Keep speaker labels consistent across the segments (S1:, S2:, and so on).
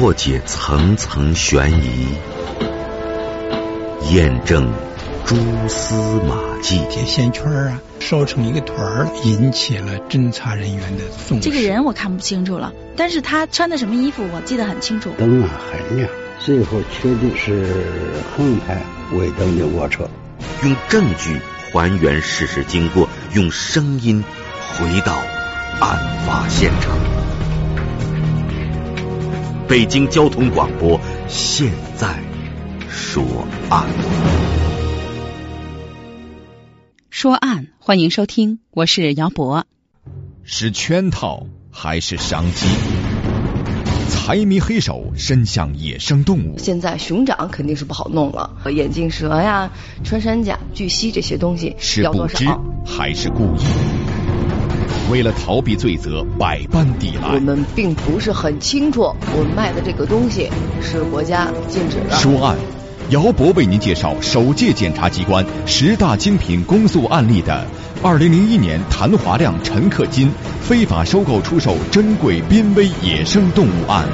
S1: 破解层层悬疑，验证蛛丝马迹。
S2: 这线圈啊，烧成一个团儿，引起了侦查人员的重视。
S3: 这个人我看不清楚了，但是他穿的什么衣服我记得很清楚。
S4: 灯啊很亮，最后确定是横排尾灯的卧车。
S1: 用证据还原事实经过，用声音回到案发现场。北京交通广播现在说案。
S5: 说案，欢迎收听，我是姚博。
S6: 是圈套还是商机？财迷黑手伸向野生动物。
S7: 现在熊掌肯定是不好弄了，眼镜蛇呀、穿山甲、巨蜥这些东西
S6: 是
S7: 要多
S6: 不知？还是故意？为了逃避罪责，百般抵赖我。
S7: 们并不是很清楚，我们卖的这个东西是国家禁止的。
S6: 说案，姚博为您介绍首届检察机关十大精品公诉案例的二零零一年谭华亮、陈克金非法收购出售珍贵濒危野生动物案。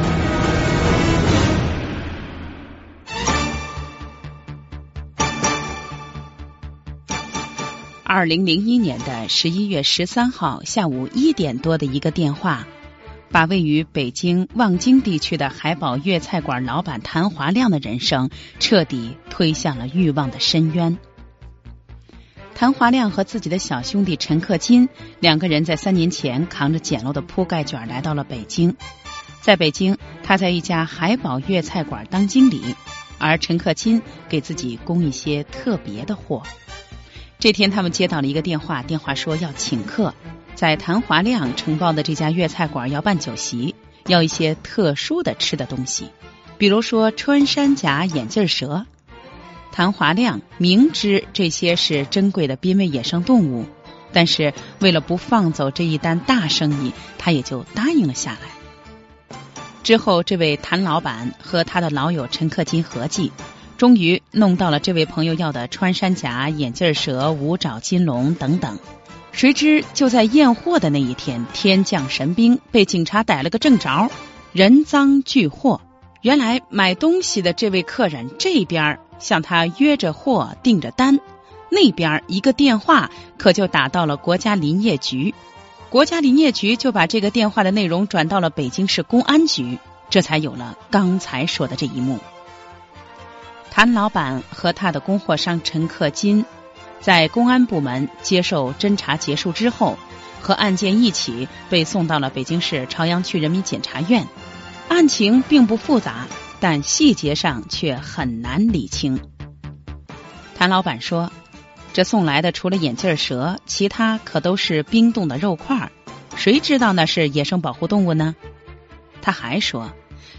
S5: 二零零一年的十一月十三号下午一点多的一个电话，把位于北京望京地区的海宝粤菜馆老板谭华亮的人生彻底推向了欲望的深渊。谭华亮和自己的小兄弟陈克金两个人在三年前扛着简陋的铺盖卷来到了北京。在北京，他在一家海宝粤菜馆当经理，而陈克金给自己供一些特别的货。这天，他们接到了一个电话，电话说要请客，在谭华亮承包的这家粤菜馆要办酒席，要一些特殊的吃的东西，比如说穿山甲、眼镜蛇。谭华亮明知这些是珍贵的濒危野生动物，但是为了不放走这一单大生意，他也就答应了下来。之后，这位谭老板和他的老友陈克金合计，终于弄到了这位朋友要的穿山甲、眼镜蛇、五爪金龙等等。谁知就在验货的那一天，天降神兵，被警察逮了个正着，人赃俱获。原来买东西的这位客人这边向他约着货、订着单，那边一个电话可就打到了国家林业局，国家林业局就把这个电话的内容转到了北京市公安局，这才有了刚才说的这一幕。谭老板和他的供货商陈克金，在公安部门接受侦查结束之后，和案件一起被送到了北京市朝阳区人民检察院。案情并不复杂，但细节上却很难理清。谭老板说：“这送来的除了眼镜蛇，其他可都是冰冻的肉块，谁知道那是野生保护动物呢？”他还说。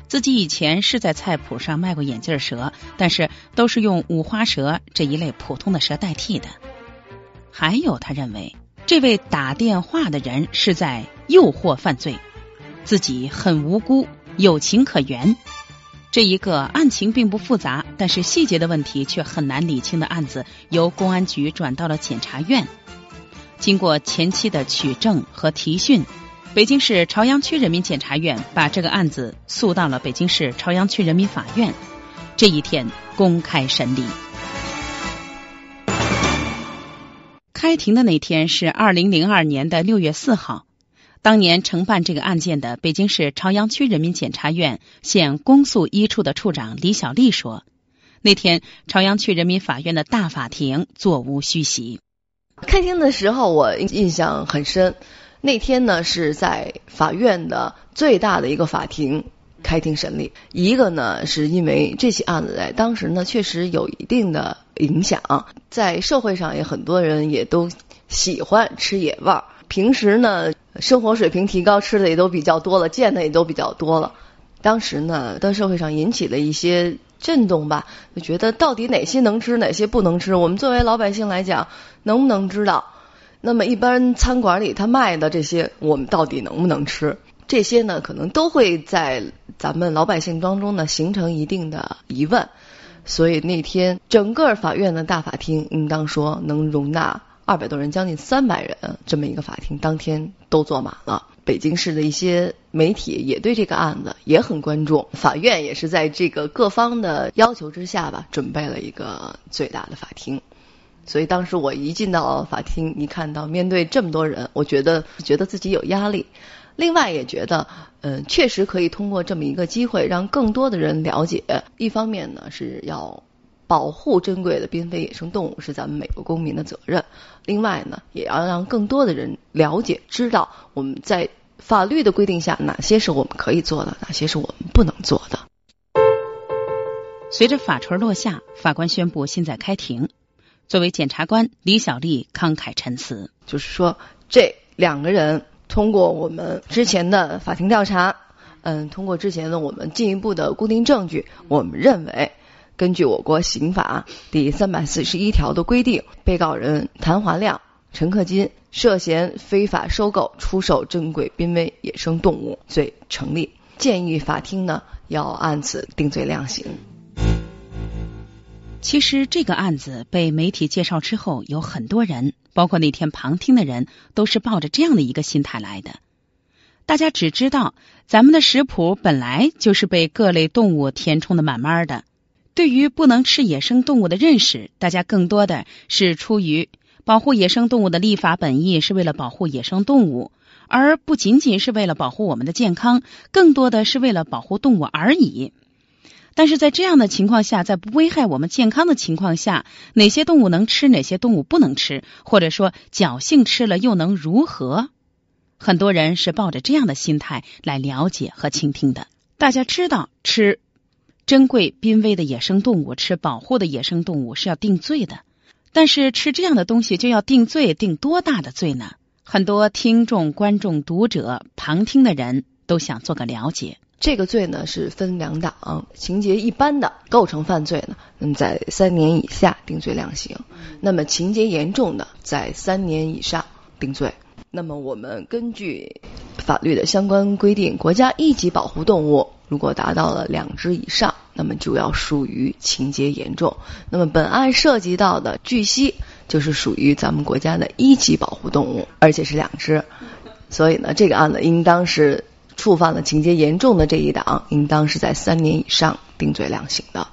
S5: 自己以前是在菜谱上卖过眼镜蛇，但是都是用五花蛇这一类普通的蛇代替的。还有，他认为这位打电话的人是在诱惑犯罪，自己很无辜，有情可原。这一个案情并不复杂，但是细节的问题却很难理清的案子，由公安局转到了检察院。经过前期的取证和提讯。北京市朝阳区人民检察院把这个案子诉到了北京市朝阳区人民法院。这一天公开审理。开庭的那天是二零零二年的六月四号。当年承办这个案件的北京市朝阳区人民检察院县公诉一处的处长李小丽说，那天朝阳区人民法院的大法庭座无虚席。
S7: 开庭的时候，我印象很深。那天呢是在法院的最大的一个法庭开庭审理，一个呢是因为这起案子在当时呢确实有一定的影响，在社会上也很多人也都喜欢吃野味儿，平时呢生活水平提高，吃的也都比较多了，见的也都比较多了。当时呢在社会上引起了一些震动吧，就觉得到底哪些能吃，哪些不能吃？我们作为老百姓来讲，能不能知道？那么一般餐馆里他卖的这些，我们到底能不能吃？这些呢，可能都会在咱们老百姓当中呢形成一定的疑问。所以那天整个法院的大法庭，应当说能容纳二百多人，将近三百人，这么一个法庭，当天都坐满了。北京市的一些媒体也对这个案子也很关注，法院也是在这个各方的要求之下吧，准备了一个最大的法庭。所以当时我一进到法庭，一看到面对这么多人，我觉得觉得自己有压力。另外也觉得，嗯，确实可以通过这么一个机会，让更多的人了解。一方面呢，是要保护珍贵的濒危野生动物，是咱们每个公民的责任；另外呢，也要让更多的人了解、知道我们在法律的规定下，哪些是我们可以做的，哪些是我们不能做的。
S5: 随着法锤落下，法官宣布现在开庭。作为检察官，李小丽慷慨陈词，
S7: 就是说这两个人通过我们之前的法庭调查，嗯，通过之前的我们进一步的固定证据，我们认为，根据我国刑法第三百四十一条的规定，被告人谭华亮、陈克金涉嫌非法收购、出售珍贵濒危野生动物罪成立，建议法庭呢要按此定罪量刑。
S5: 其实这个案子被媒体介绍之后，有很多人，包括那天旁听的人，都是抱着这样的一个心态来的。大家只知道咱们的食谱本来就是被各类动物填充的满满的，对于不能吃野生动物的认识，大家更多的是出于保护野生动物的立法本意是为了保护野生动物，而不仅仅是为了保护我们的健康，更多的是为了保护动物而已。但是在这样的情况下，在不危害我们健康的情况下，哪些动物能吃，哪些动物不能吃，或者说侥幸吃了又能如何？很多人是抱着这样的心态来了解和倾听的。大家知道，吃珍贵濒危的野生动物，吃保护的野生动物是要定罪的。但是吃这样的东西就要定罪，定多大的罪呢？很多听众、观众、读者、旁听的人都想做个了解。
S7: 这个罪呢是分两档，情节一般的构成犯罪呢，那么在三年以下定罪量刑；那么情节严重的，在三年以上定罪。那么我们根据法律的相关规定，国家一级保护动物如果达到了两只以上，那么就要属于情节严重。那么本案涉及到的巨蜥就是属于咱们国家的一级保护动物，而且是两只，所以呢，这个案子应当是。触犯了情节严重的这一档，应当是在三年以上定罪量刑的。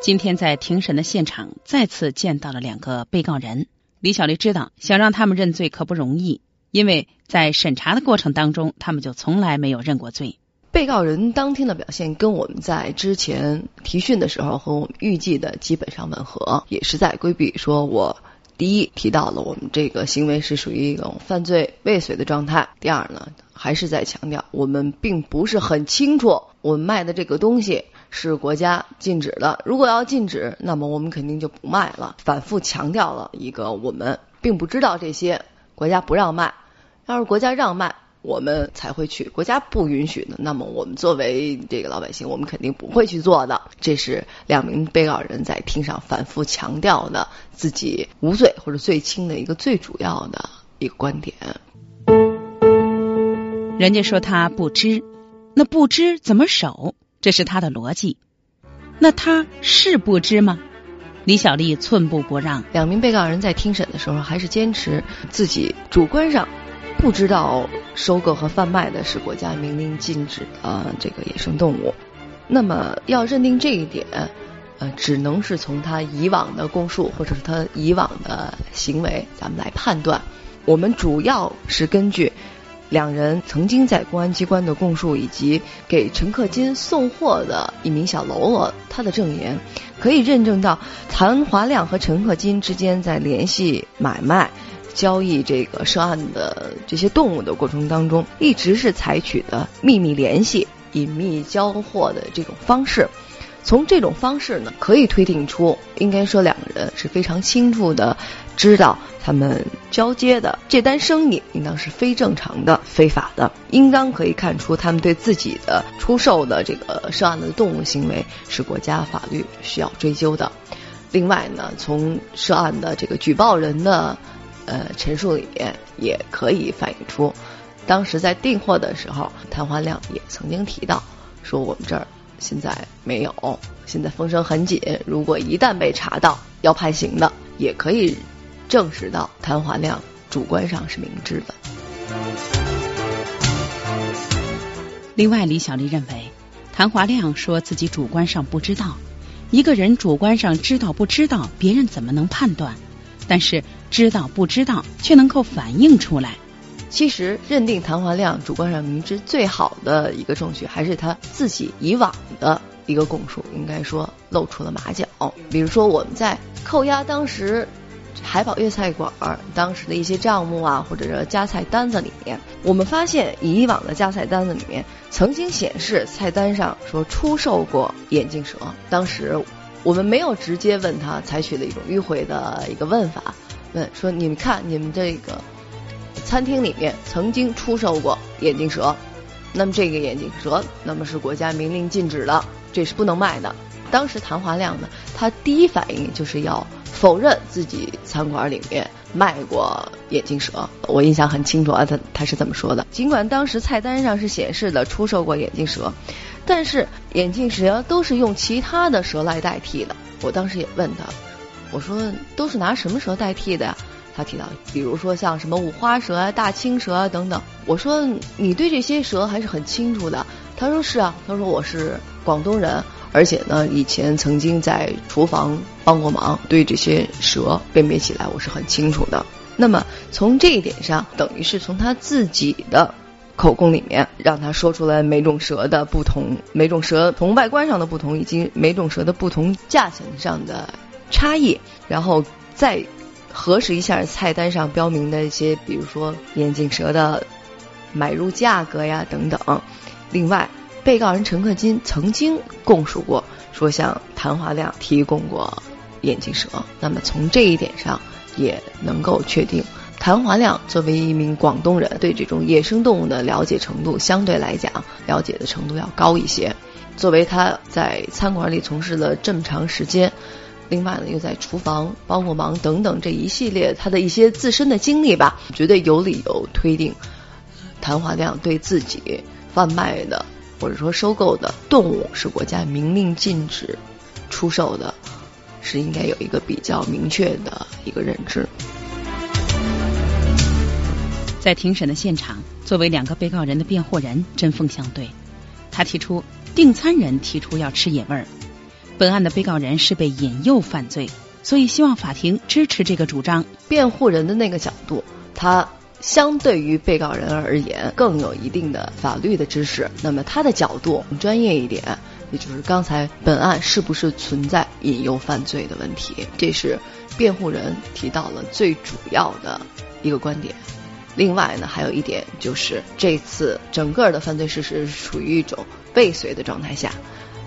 S5: 今天在庭审的现场，再次见到了两个被告人。李小丽知道，想让他们认罪可不容易，因为在审查的过程当中，他们就从来没有认过罪。
S7: 被告人当天的表现跟我们在之前提讯的时候和我们预计的基本上吻合，也是在规避说我。第一提到了我们这个行为是属于一种犯罪未遂的状态。第二呢，还是在强调我们并不是很清楚我们卖的这个东西是国家禁止的。如果要禁止，那么我们肯定就不卖了。反复强调了一个我们并不知道这些，国家不让卖。要是国家让卖。我们才会去，国家不允许的，那么我们作为这个老百姓，我们肯定不会去做的。这是两名被告人在庭上反复强调的自己无罪或者罪轻的一个最主要的一个观点。
S5: 人家说他不知，那不知怎么守？这是他的逻辑。那他是不知吗？李小丽寸步不让。
S7: 两名被告人在庭审的时候，还是坚持自己主观上。不知道收购和贩卖的是国家明令禁止的这个野生动物，那么要认定这一点，呃，只能是从他以往的供述或者是他以往的行为，咱们来判断。我们主要是根据两人曾经在公安机关的供述，以及给陈克金送货的一名小喽啰他的证言，可以认证到谭华亮和陈克金之间在联系买卖。交易这个涉案的这些动物的过程当中，一直是采取的秘密联系、隐秘交货的这种方式。从这种方式呢，可以推定出，应该说两个人是非常清楚的知道他们交接的这单生意应当是非正常的、非法的，应当可以看出他们对自己的出售的这个涉案的动物行为是国家法律需要追究的。另外呢，从涉案的这个举报人的。呃，陈述里面也可以反映出，当时在订货的时候，谭华亮也曾经提到说，我们这儿现在没有，现在风声很紧，如果一旦被查到要判刑的，也可以证实到谭华亮主观上是明知的。
S5: 另外，李小丽认为，谭华亮说自己主观上不知道，一个人主观上知道不知道，别人怎么能判断？但是知道不知道却能够反映出来。
S7: 其实，认定谭华亮主观上明知最好的一个证据，还是他自己以往的一个供述，应该说露出了马脚。比如说，我们在扣押当时。海宝粤菜馆当时的一些账目啊，或者是加菜单子里面，我们发现以往的加菜单子里面曾经显示菜单上说出售过眼镜蛇。当时我们没有直接问他，采取了一种迂回的一个问法，问说你们看你们这个餐厅里面曾经出售过眼镜蛇，那么这个眼镜蛇那么是国家明令禁止的，这是不能卖的。当时谭华亮呢，他第一反应就是要。否认自己餐馆里面卖过眼镜蛇，我印象很清楚啊，他他是这么说的。尽管当时菜单上是显示的出售过眼镜蛇，但是眼镜蛇都是用其他的蛇来代替的。我当时也问他，我说都是拿什么蛇代替的呀？他提到，比如说像什么五花蛇啊、大青蛇啊等等。我说你对这些蛇还是很清楚的。他说是啊，他说我是广东人。而且呢，以前曾经在厨房帮过忙，对这些蛇辨别起来我是很清楚的。那么从这一点上，等于是从他自己的口供里面，让他说出来每种蛇的不同，每种蛇从外观上的不同，以及每种蛇的不同价钱上的差异，然后再核实一下菜单上标明的一些，比如说眼镜蛇的买入价格呀等等。另外。被告人陈克金曾经供述过，说向谭华亮提供过眼镜蛇。那么从这一点上，也能够确定，谭华亮作为一名广东人，对这种野生动物的了解程度相对来讲，了解的程度要高一些。作为他在餐馆里从事了这么长时间，另外呢又在厨房帮过忙等等这一系列他的一些自身的经历吧，绝对有理由推定，谭华亮对自己贩卖的。或者说收购的动物是国家明令禁止出售的，是应该有一个比较明确的一个认知。
S5: 在庭审的现场，作为两个被告人的辩护人针锋相对，他提出订餐人提出要吃野味儿，本案的被告人是被引诱犯罪，所以希望法庭支持这个主张。
S7: 辩护人的那个角度，他。相对于被告人而言，更有一定的法律的知识。那么他的角度专业一点，也就是刚才本案是不是存在引诱犯罪的问题，这是辩护人提到了最主要的一个观点。另外呢，还有一点就是这次整个的犯罪事实是处于一种未遂的状态下，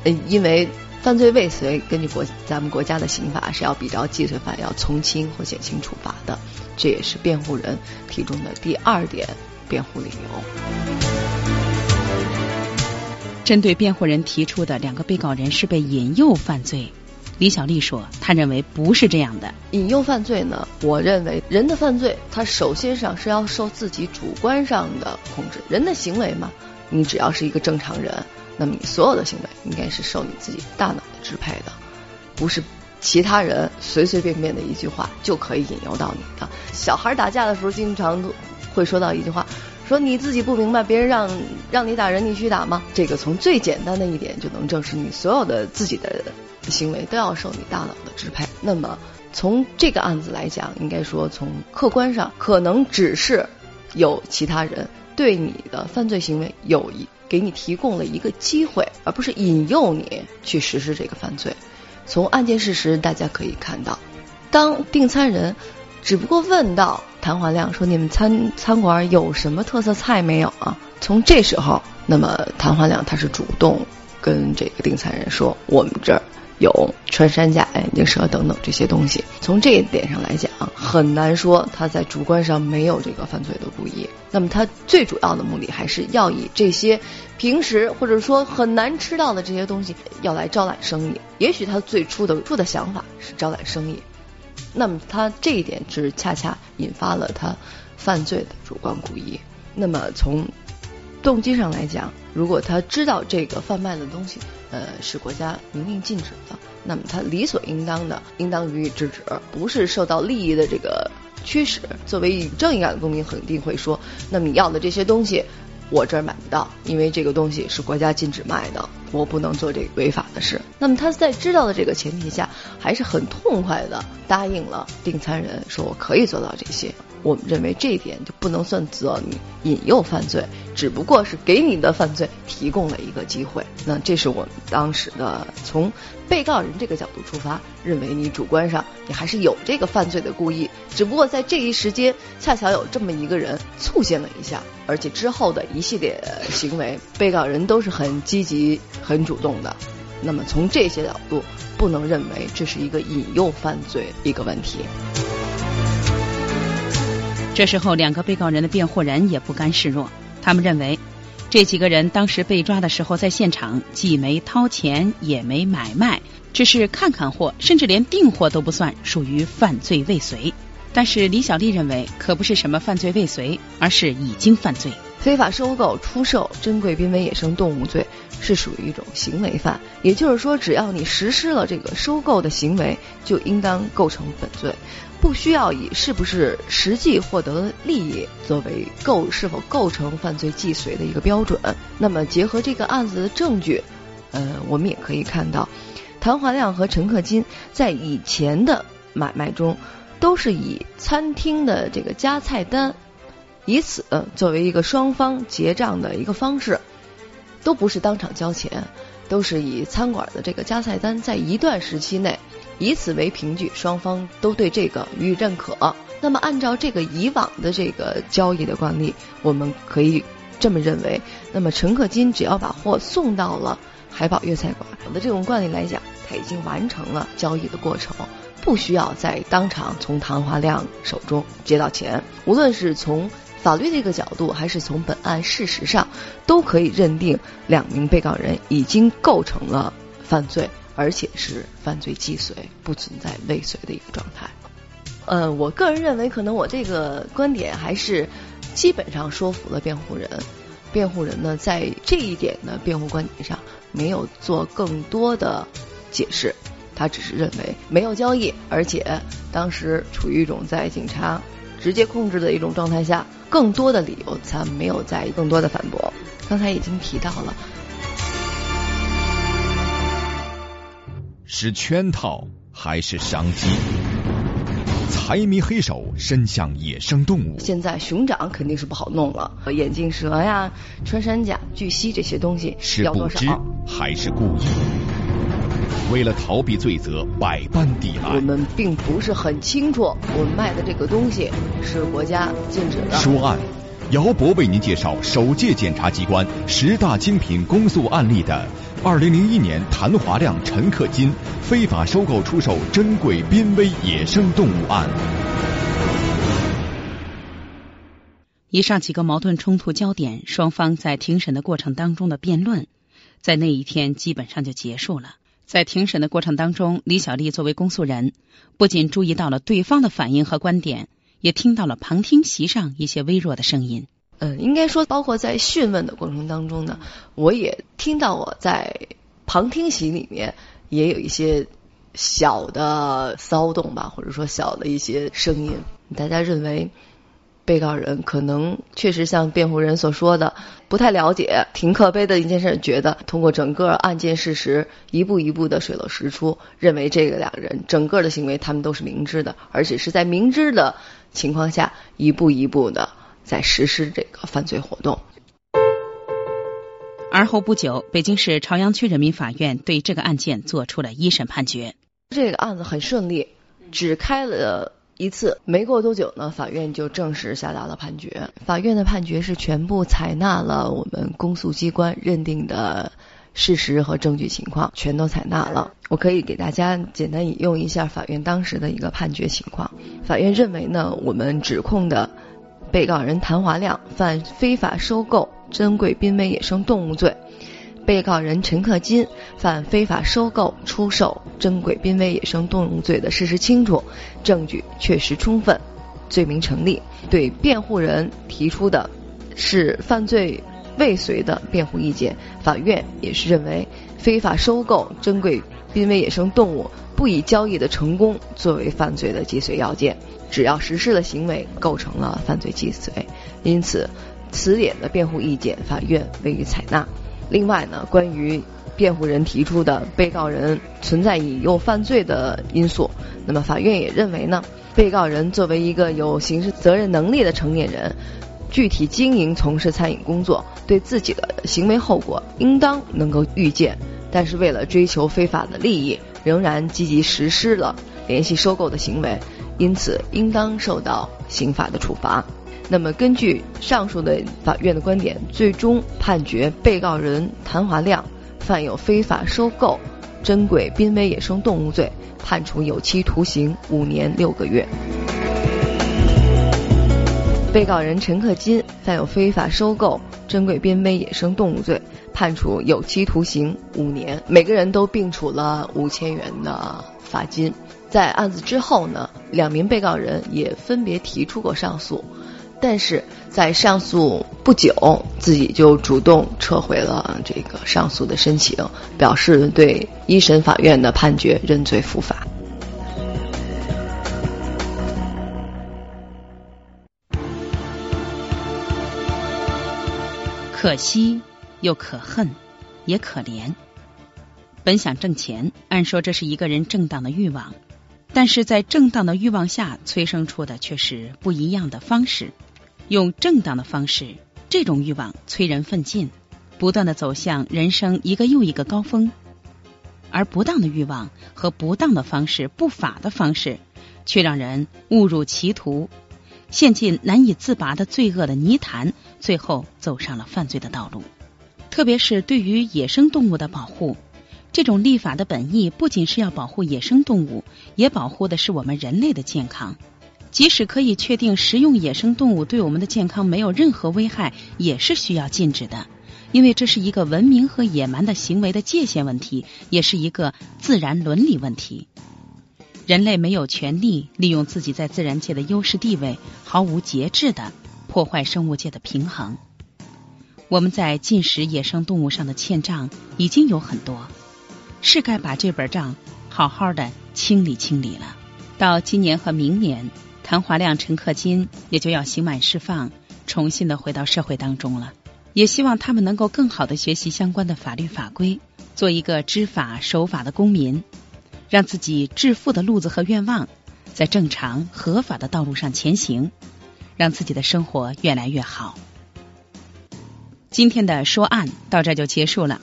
S7: 嗯，因为。犯罪未遂，根据国咱们国家的刑法是要比照既遂犯要从轻或减轻处罚的，这也是辩护人提出的第二点辩护理由。
S5: 针对辩护人提出的两个被告人是被引诱犯罪，李小丽说，他认为不是这样的。
S7: 引诱犯罪呢，我认为人的犯罪，他首先上是要受自己主观上的控制。人的行为嘛，你只要是一个正常人。那么你所有的行为应该是受你自己大脑的支配的，不是其他人随随便便的一句话就可以引诱到你的。小孩打架的时候经常都会说到一句话，说你自己不明白，别人让让你打人你去打吗？这个从最简单的一点就能证实，你所有的自己的行为都要受你大脑的支配。那么从这个案子来讲，应该说从客观上可能只是有其他人对你的犯罪行为有一。给你提供了一个机会，而不是引诱你去实施这个犯罪。从案件事实大家可以看到，当订餐人只不过问到谭华亮说：“你们餐餐馆有什么特色菜没有啊？”从这时候，那么谭华亮他是主动跟这个订餐人说：“我们这儿。”有穿山甲、眼镜蛇等等这些东西，从这一点上来讲，很难说他在主观上没有这个犯罪的故意。那么他最主要的目的还是要以这些平时或者说很难吃到的这些东西，要来招揽生意。也许他最初的初的想法是招揽生意，那么他这一点是恰恰引发了他犯罪的主观故意。那么从动机上来讲，如果他知道这个贩卖的东西，呃，是国家明令禁止的，那么他理所应当的应当予以制止，不是受到利益的这个驱使。作为正义感的公民，肯定会说，那么你要的这些东西。我这儿买不到，因为这个东西是国家禁止卖的，我不能做这个违法的事。那么他在知道的这个前提下，还是很痛快的答应了订餐人，说我可以做到这些。我们认为这一点就不能算责你引诱犯罪，只不过是给你的犯罪提供了一个机会。那这是我们当时的从被告人这个角度出发，认为你主观上你还是有这个犯罪的故意，只不过在这一时间恰巧有这么一个人促进了一下，而且之后的一系列行为，被告人都是很积极、很主动的。那么从这些角度，不能认为这是一个引诱犯罪一个问题。
S5: 这时候，两个被告人的辩护人也不甘示弱，他们认为，这几个人当时被抓的时候在现场，既没掏钱，也没买卖，只是看看货，甚至连订货都不算，属于犯罪未遂。但是李小丽认为，可不是什么犯罪未遂，而是已经犯罪。
S7: 非法收购、出售珍贵濒危野生动物罪是属于一种行为犯，也就是说，只要你实施了这个收购的行为，就应当构成本罪。不需要以是不是实际获得利益作为构是否构成犯罪既遂的一个标准。那么结合这个案子的证据，呃，我们也可以看到，谭华亮和陈克金在以前的买卖中都是以餐厅的这个加菜单，以此作为一个双方结账的一个方式，都不是当场交钱，都是以餐馆的这个加菜单，在一段时期内。以此为凭据，双方都对这个予以认可。那么，按照这个以往的这个交易的惯例，我们可以这么认为：那么陈克金只要把货送到了海宝粤菜馆，的这种惯例来讲，他已经完成了交易的过程，不需要在当场从唐华亮手中接到钱。无论是从法律的一个角度，还是从本案事实上，都可以认定两名被告人已经构成了犯罪。而且是犯罪既遂，不存在未遂的一个状态。呃，我个人认为，可能我这个观点还是基本上说服了辩护人。辩护人呢，在这一点的辩护观点上没有做更多的解释，他只是认为没有交易，而且当时处于一种在警察直接控制的一种状态下，更多的理由他没有再更多的反驳。刚才已经提到了。
S6: 是圈套还是商机？财迷黑手伸向野生动物。
S7: 现在熊掌肯定是不好弄了，眼镜蛇呀、穿山甲、巨蜥这些东西
S6: 是不知还是故意？为了逃避罪责，百般抵赖。
S7: 我们并不是很清楚，我们卖的这个东西是国家禁止的。
S6: 说案，姚博为您介绍首届检察机关十大精品公诉案例的。二零零一年，谭华亮、陈克金非法收购、出售珍贵濒危野生动物案。
S5: 以上几个矛盾冲突焦点，双方在庭审的过程当中的辩论，在那一天基本上就结束了。在庭审的过程当中，李小丽作为公诉人，不仅注意到了对方的反应和观点，也听到了旁听席上一些微弱的声音。
S7: 嗯，应该说，包括在讯问的过程当中呢，我也听到我在旁听席里面也有一些小的骚动吧，或者说小的一些声音。大家认为被告人可能确实像辩护人所说的不太了解，挺可悲的一件事。觉得通过整个案件事实一步一步的水落石出，认为这个两人整个的行为他们都是明知的，而且是在明知的情况下一步一步的。在实施这个犯罪活动。
S5: 而后不久，北京市朝阳区人民法院对这个案件作出了一审判决。
S7: 这个案子很顺利，只开了一次，没过多久呢，法院就正式下达了判决。法院的判决是全部采纳了我们公诉机关认定的事实和证据情况，全都采纳了。我可以给大家简单引用一下法院当时的一个判决情况。法院认为呢，我们指控的。被告人谭华亮犯非法收购珍贵濒危野生动物罪，被告人陈克金犯非法收购、出售珍贵濒危野生动物罪的事实清楚，证据确实充分，罪名成立。对辩护人提出的是犯罪未遂的辩护意见，法院也是认为非法收购珍贵濒危野生动物不以交易的成功作为犯罪的既遂要件。只要实施了行为，构成了犯罪既遂。因此，此点的辩护意见，法院未予采纳。另外呢，关于辩护人提出的被告人存在引诱犯罪的因素，那么法院也认为呢，被告人作为一个有刑事责任能力的成年人，具体经营从事餐饮工作，对自己的行为后果应当能够预见，但是为了追求非法的利益，仍然积极实施了联系收购的行为，因此应当受到刑法的处罚。那么，根据上述的法院的观点，最终判决被告人谭华亮犯有非法收购珍贵濒危野生动物罪，判处有期徒刑五年六个月。被告人陈克金犯有非法收购珍贵濒危野生动物罪，判处有期徒刑五年，每个人都并处了五千元的罚金。在案子之后呢，两名被告人也分别提出过上诉。但是在上诉不久，自己就主动撤回了这个上诉的申请，表示对一审法院的判决认罪伏法。
S5: 可惜又可恨，也可怜。本想挣钱，按说这是一个人正当的欲望，但是在正当的欲望下催生出的却是不一样的方式。用正当的方式，这种欲望催人奋进，不断的走向人生一个又一个高峰；而不当的欲望和不当的方式、不法的方式，却让人误入歧途，陷进难以自拔的罪恶的泥潭，最后走上了犯罪的道路。特别是对于野生动物的保护，这种立法的本意不仅是要保护野生动物，也保护的是我们人类的健康。即使可以确定食用野生动物对我们的健康没有任何危害，也是需要禁止的，因为这是一个文明和野蛮的行为的界限问题，也是一个自然伦理问题。人类没有权利利用自己在自然界的优势地位，毫无节制的破坏生物界的平衡。我们在禁食野生动物上的欠账已经有很多，是该把这本账好好的清理清理了。到今年和明年。谭华亮、陈克金也就要刑满释放，重新的回到社会当中了。也希望他们能够更好的学习相关的法律法规，做一个知法守法的公民，让自己致富的路子和愿望在正常合法的道路上前行，让自己的生活越来越好。今天的说案到这就结束了。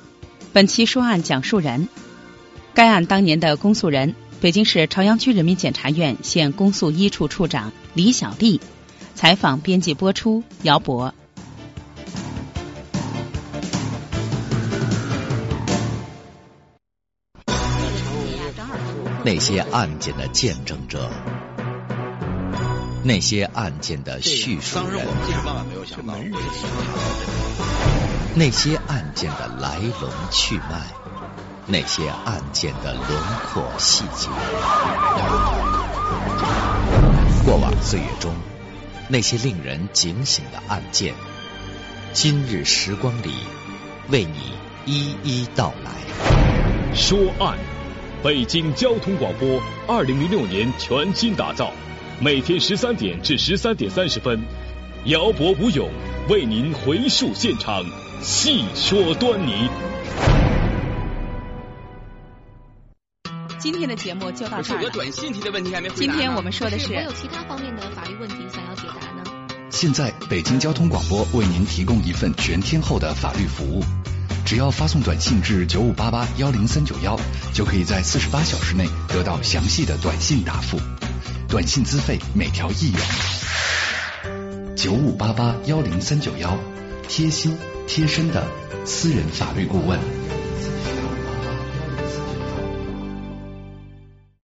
S5: 本期说案讲述人，该案当年的公诉人。北京市朝阳区人民检察院现公诉一处处长李小丽，采访编辑播出，姚博。
S1: 那些案件的见证者，那些案件的叙述人，那些案件的来龙去脉。那些案件的轮廓细节，过往岁月中那些令人警醒的案件，今日时光里为你一一道来。
S8: 说案，北京交通广播，二零零六年全新打造，每天十三点至十三点三十分，姚博吴勇为您回述现场，细说端倪。
S5: 今天的节目就到这儿。
S9: 有个短信提的问题还没回答。
S5: 今天我们说的是，
S10: 我有其他方面的法律问题想要解答呢。
S11: 现在北京交通广播为您提供一份全天候的法律服务，只要发送短信至九五八八幺零三九幺，就可以在四十八小时内得到详细的短信答复。短信资费每条一元。九五八八幺零三九幺，贴心贴身的私人法律顾问。